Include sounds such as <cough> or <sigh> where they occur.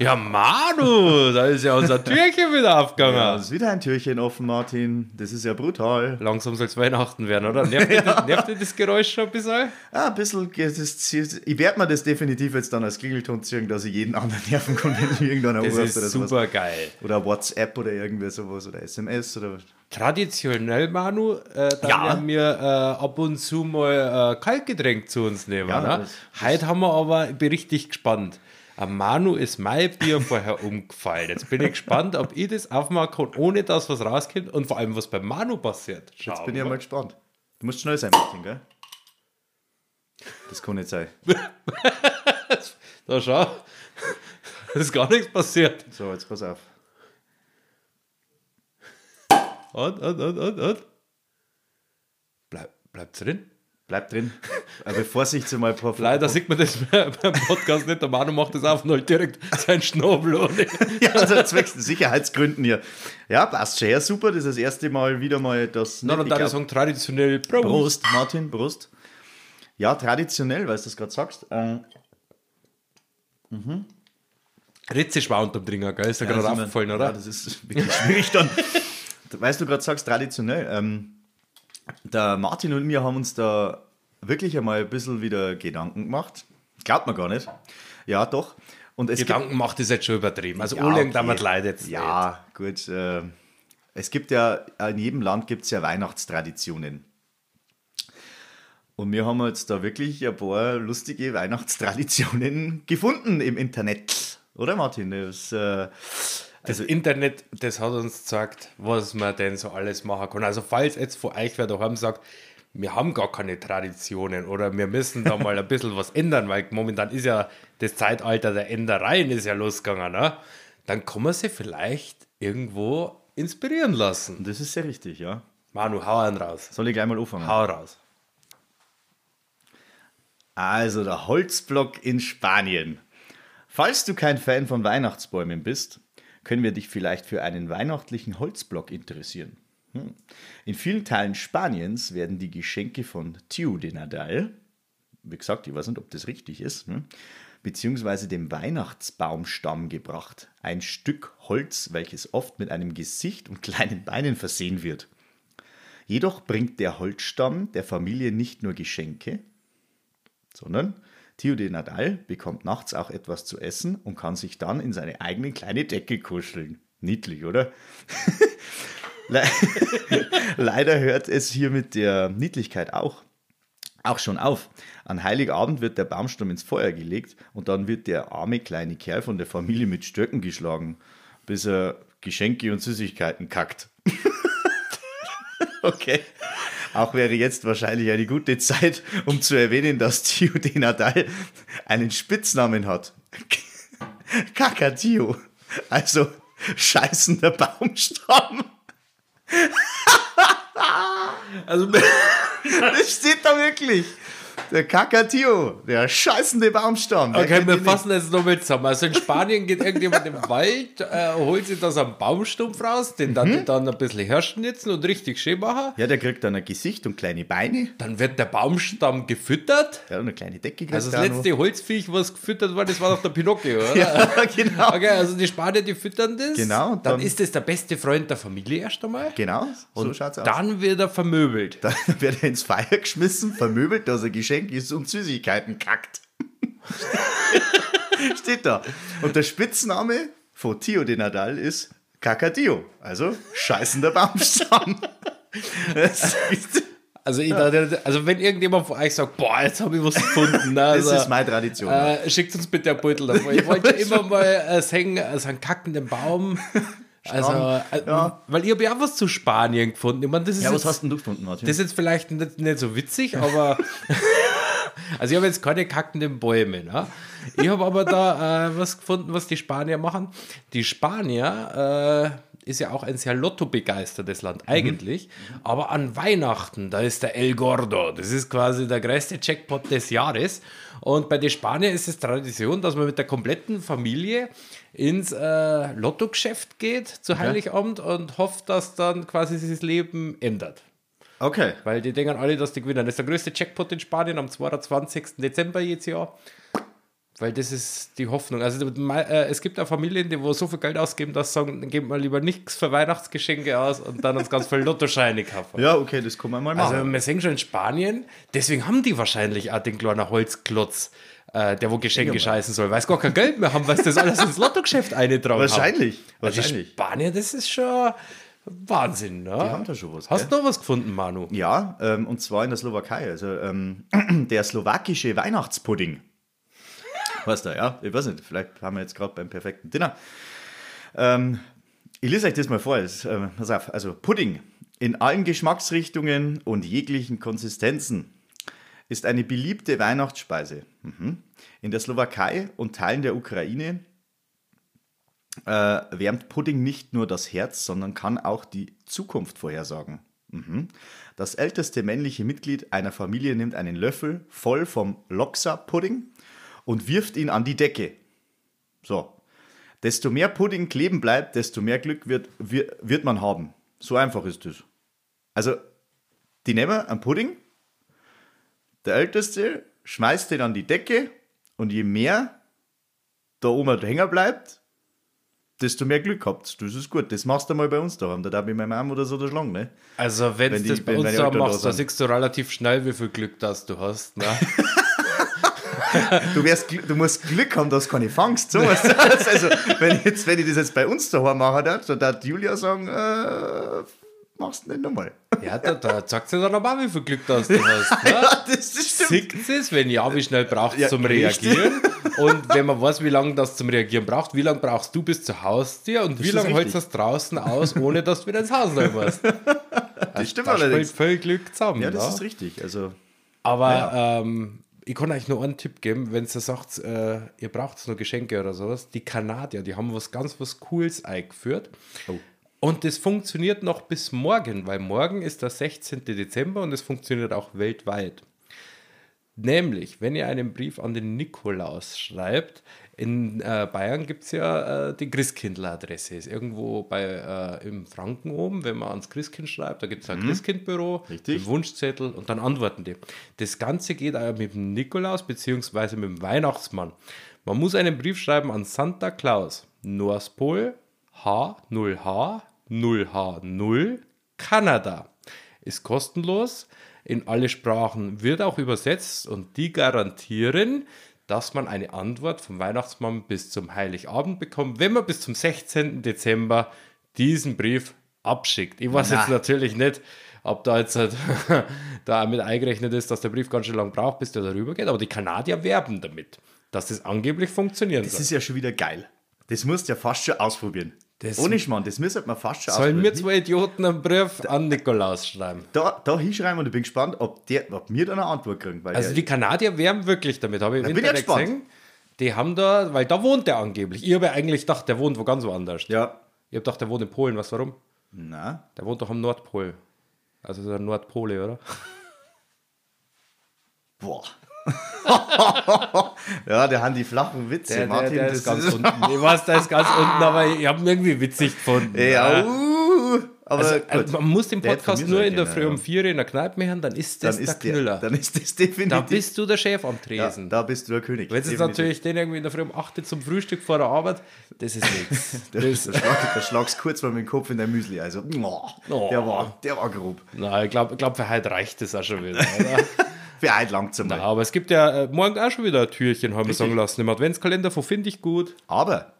Ja, Manu, da ist ja unser Türchen wieder aufgegangen. Ja, ist wieder ein Türchen offen, Martin. Das ist ja brutal. Langsam soll es Weihnachten werden, oder? Nervt, <laughs> ja. dir, nervt dir das Geräusch schon ein bisschen? Ja, ein bisschen. Das, ich werde mir das definitiv jetzt dann als Klingelton ziehen, dass ich jeden anderen nerven kann, wenn ich irgendeiner Das ist oder super sowas. geil. Oder WhatsApp oder irgendwie sowas oder SMS oder was. Traditionell, Manu, äh, da Ja. werden wir äh, ab und zu mal äh, Kaltgetränk zu uns nehmen. Ja, ne? das- Heute haben wir aber, ich bin richtig gespannt. Am Manu ist mein Bier vorher <laughs> umgefallen. Jetzt bin ich gespannt, ob ich das aufmachen kann, ohne dass was rauskommt und vor allem, was bei Manu passiert. Schauen Jetzt bin ich mal gespannt. Du musst schnell sein, Martin, gell? Das kann nicht sein. <laughs> Da schau. Es <laughs> ist gar nichts passiert. So, jetzt pass auf. Und, und, und, und, und. Bleib, bleibt's drin? Bleib drin. <laughs> Aber Vorsicht mal ein paar Leider sieht man das <laughs> beim Podcast nicht. Der Manu macht das auf und holt direkt seinen Schnabel. <laughs> Ja, also zwecks Sicherheitsgründen hier. Ja, passt schon. Ja, super. Das ist das erste Mal wieder mal das. Dann darf ich glaub- sagen, traditionell Prost. Prost, Martin, Prost. Ja, traditionell, weil du das gerade sagst. Äh, Ritze war unterm Dringer, gell? Ist ja, Ja, gerade das ist aufgefallen, oder? Ja, das ist wirklich schwierig dann. weißt du, gerade sagst traditionell. Ähm, der Martin und mir haben uns da wirklich einmal ein bisschen wieder Gedanken gemacht. Glaubt man gar nicht. Ja, doch. Und es Gedanken macht ist jetzt schon übertrieben. Also, Ja, okay. damit leidet jetzt Ja, gut. Äh, es gibt ja, in jedem Land gibt es ja Weihnachtstraditionen. Und wir haben jetzt da wirklich ein paar lustige Weihnachtstraditionen <laughs> gefunden im Internet. Oder Martin? Das, äh, Das Internet, das hat uns gezeigt, was man denn so alles machen kann. Also, falls jetzt von euch wer daheim sagt, wir haben gar keine Traditionen oder wir müssen da mal ein bisschen was ändern, weil momentan ist ja das Zeitalter der Ändereien ist ja losgegangen, ne? dann kann man sich vielleicht irgendwo inspirieren lassen. das ist sehr richtig, ja. Manu, hau einen raus. Soll ich gleich mal anfangen? Hau raus. Also der Holzblock in Spanien. Falls du kein Fan von Weihnachtsbäumen bist, können wir dich vielleicht für einen weihnachtlichen Holzblock interessieren. Hm. In vielen Teilen Spaniens werden die Geschenke von Tiu de Nadal, wie gesagt, ich weiß nicht, ob das richtig ist, hm, beziehungsweise dem Weihnachtsbaumstamm gebracht. Ein Stück Holz, welches oft mit einem Gesicht und kleinen Beinen versehen wird. Jedoch bringt der Holzstamm der Familie nicht nur Geschenke, sondern De Nadal bekommt nachts auch etwas zu essen und kann sich dann in seine eigene kleine Decke kuscheln. Niedlich, oder? <laughs> Le <laughs> Leider hört es hier mit der Niedlichkeit auch, auch schon auf. An Heiligabend wird der Baumstamm ins Feuer gelegt und dann wird der arme kleine Kerl von der Familie mit Stöcken geschlagen, bis er Geschenke und Süßigkeiten kackt. <laughs> okay. Auch wäre jetzt wahrscheinlich eine gute Zeit, um zu erwähnen, dass Tio de Nadal einen Spitznamen hat. <laughs> Kakatio. Also scheißender Baumstamm. Also, <laughs> Das steht da wirklich. Der Kakatio, der scheißende Baumstamm. Wer Okay, wir fassen das nochmal zusammen. Also in Spanien geht irgendjemand im Wald, äh, holt sich da so einen Baumstumpf raus, den dann, die dann ein bisschen herschnitzen und richtig schön machen. Ja, der kriegt dann ein Gesicht und kleine Beine. Dann wird der Baumstamm gefüttert. Ja, und eine kleine Decke kriegt Also das noch. letzte Holzviech, was gefüttert war, das war doch der Pinocchio, <laughs> oder? Ja, genau. Okay, also die Spanier, die füttern das. Genau, Dann, dann- ist das der beste Freund der Familie erst einmal. Genau, so Und schaut's aus. dann wird er vermöbelt. Dann <laughs> wird er ins Feuer geschmissen, vermöbelt, dass er Geschenk ist und Süßigkeiten kackt. <laughs> Steht da. Und der Spitzname von Tio de Nadal ist Kakatio, also scheißender Baumstamm. Das Also, ich, also wenn irgendjemand von euch sagt, boah, jetzt habe ich was gefunden. ne, <laughs> das Also, ist meine Tradition. Äh, schickt uns bitte ein Beutel davon. Ich wollte <laughs> immer mal äh, singen, also einen kackenden Baum. Also, äh, ja. weil ich habe ja auch was zu Spanien gefunden. Ich meine, das ist ja, was jetzt, hast denn du gefunden, Martin? das ist jetzt vielleicht nicht, nicht so witzig, aber also ich habe jetzt keine kackenden Bäume. Ne? Ich habe aber da äh, was gefunden, was die Spanier machen. Die Spanier äh, ist ja auch ein sehr Lotto-begeistertes Land eigentlich, aber an Weihnachten, da ist der El Gordo. Das ist quasi der größte Jackpot des Jahres. Und bei den Spaniern ist es Tradition, dass man mit der kompletten Familie ins äh, Lottogeschäft geht zu Heiligabend und hofft, dass dann quasi sich das Leben ändert. Okay. Weil die denken alle, dass die gewinnen. Das ist der größte Jackpot in Spanien am 22. Dezember jedes Jahr. Weil das ist die Hoffnung. Also äh, es gibt auch Familien, die wo so viel Geld ausgeben, dass sie sagen, geben wir lieber nichts für Weihnachtsgeschenke aus und dann uns ganz viel Lottoscheine kaufen. Ja, okay, das kann man mal machen. Also wir sehen schon in Spanien, deswegen haben die wahrscheinlich auch den kleinen Holzklotz, äh, der wo Geschenke ja, scheißen soll, weil es gar kein Geld mehr haben, weil sie das alles ins Lottogeschäft eingetragen Wahrscheinlich. haben. Wahrscheinlich. Also Spanien, das ist schon Wahnsinn, ne? Die haben da schon was. Hast du noch was gefunden, Manu? Ja, ähm, und zwar in der Slowakei. Also ähm, <clears throat> der slowakische Weihnachtspudding. Weißt du, ja? Ich weiß nicht, vielleicht haben wir jetzt gerade beim perfekten Dinner. Ähm, ich lese euch das mal vor. Das, äh, pass auf, also Pudding in allen Geschmacksrichtungen und jeglichen Konsistenzen ist eine beliebte Weihnachtsspeise. Mhm. In der Slowakei und Teilen der Ukraine äh, wärmt Pudding nicht nur das Herz, sondern kann auch die Zukunft vorhersagen. Mhm. Das älteste männliche Mitglied einer Familie nimmt einen Löffel voll vom Loksa-Pudding und wirft ihn an die Decke. So. Desto mehr Pudding kleben bleibt, desto mehr Glück wird, wird, wird man haben. So einfach ist es. Also, die nehmen einen Pudding, der Älteste schmeißt den an die Decke und je mehr da oben hängen bleibt, desto mehr Glück habt. Das ist gut. Das machst du mal bei uns daheim. Da darf ich meinem Arm oder so schlagen. Ne? Also, wenn, wenn du das bei uns daheim machst, da siehst du relativ schnell, wie viel Glück das du hast. Ne? <laughs> du, wärst, du musst Glück haben, dass du keine fangst. So was. <laughs> also, wenn ich, jetzt, wenn ich das jetzt bei uns daheim mache, dann darf Julia sagen, äh, machst du nicht nochmal. Ja, da, da sagt sie dann aber wie viel Glück das du <laughs> hast. Ne? ja, das stimmt. Sieht es, wenn ja, wie schnell braucht es ja, zum Reagieren? Und wenn man weiß, wie lange das zum Reagieren braucht, wie lange brauchst du bis zu Hause und das wie lange hältst du das draußen aus, ohne dass du wieder ins Haus rein musst? <laughs> Das also, stimmt da allerdings. viel Glück zusammen. Ja, das ne? ist richtig. Also, aber ja. ähm, ich kann euch nur einen Tipp geben, wenn ihr sagt, äh, ihr braucht nur Geschenke oder sowas. Die Kanadier, die haben was ganz was Cooles eingeführt. Oh. Und das funktioniert noch bis morgen, weil morgen ist der 16. Dezember und es funktioniert auch weltweit. Nämlich, wenn ihr einen Brief an den Nikolaus schreibt, in äh, Bayern gibt es ja äh, die Christkindler-Adresse. Ist irgendwo bei, äh, im Franken oben, wenn man ans Christkind schreibt, da gibt es ein mhm. Christkindbüro, einen Wunschzettel und dann antworten die. Das Ganze geht aber mit dem Nikolaus bzw. mit dem Weihnachtsmann. Man muss einen Brief schreiben an Santa Claus, Norspol H0H 0H0 Kanada. Ist kostenlos, in alle Sprachen wird auch übersetzt und die garantieren, dass man eine Antwort vom Weihnachtsmann bis zum Heiligabend bekommt, wenn man bis zum 16. Dezember diesen Brief abschickt. Ich weiß Na. jetzt natürlich nicht, ob da jetzt halt <laughs> da mit eingerechnet ist, dass der Brief ganz schön lang braucht, bis der darüber geht, aber die Kanadier werben damit, dass das angeblich funktionieren das soll. Das ist ja schon wieder geil. Das musst du ja fast schon ausprobieren. Das Ohne Schmarrn, das müsste man fast schon Sollen wir zwei Idioten einen Brief an Nikolaus schreiben? Da, da hinschreiben und ich bin gespannt, ob, der, ob wir da eine Antwort kriegen. also die Kanadier werben wirklich damit, habe ich im Internet gesehen. Die haben da, weil da wohnt der angeblich. Ich habe ja eigentlich gedacht, der wohnt wo ganz woanders. Ja. Ich habe gedacht, der wohnt in Polen. Was, warum? Na? Der wohnt doch am Nordpol. Also der Nordpole, oder? Boah. Ja, der hat die flachen Witze. Der, Martin, der, der ist ganz unten. Ich weiß, der ist ganz unten, aber ich habe ihn irgendwie witzig gefunden. Ja, uh, aber also, also, man muss den Podcast nur in der Früh um vier in der Kneipe machen, dann ist das dann der Knüller. Dann ist das definitiv. Da bist du der Chef am Tresen. Ja, da bist du der König. Wenn es natürlich den irgendwie in der Früh um 8 zum Frühstück vor der Arbeit, das ist nichts. <laughs> da, schlag, da schlagst du kurz mal mit dem Kopf in der Müsli. Also, oh, der, war, der war grob. Na, ich glaube, glaub, für heute reicht das auch schon wieder. <laughs> Für ein langsam. aber es gibt ja äh, morgen auch schon wieder ein Türchen, haben wir sagen lassen, im Adventskalender, wo finde ich gut. Aber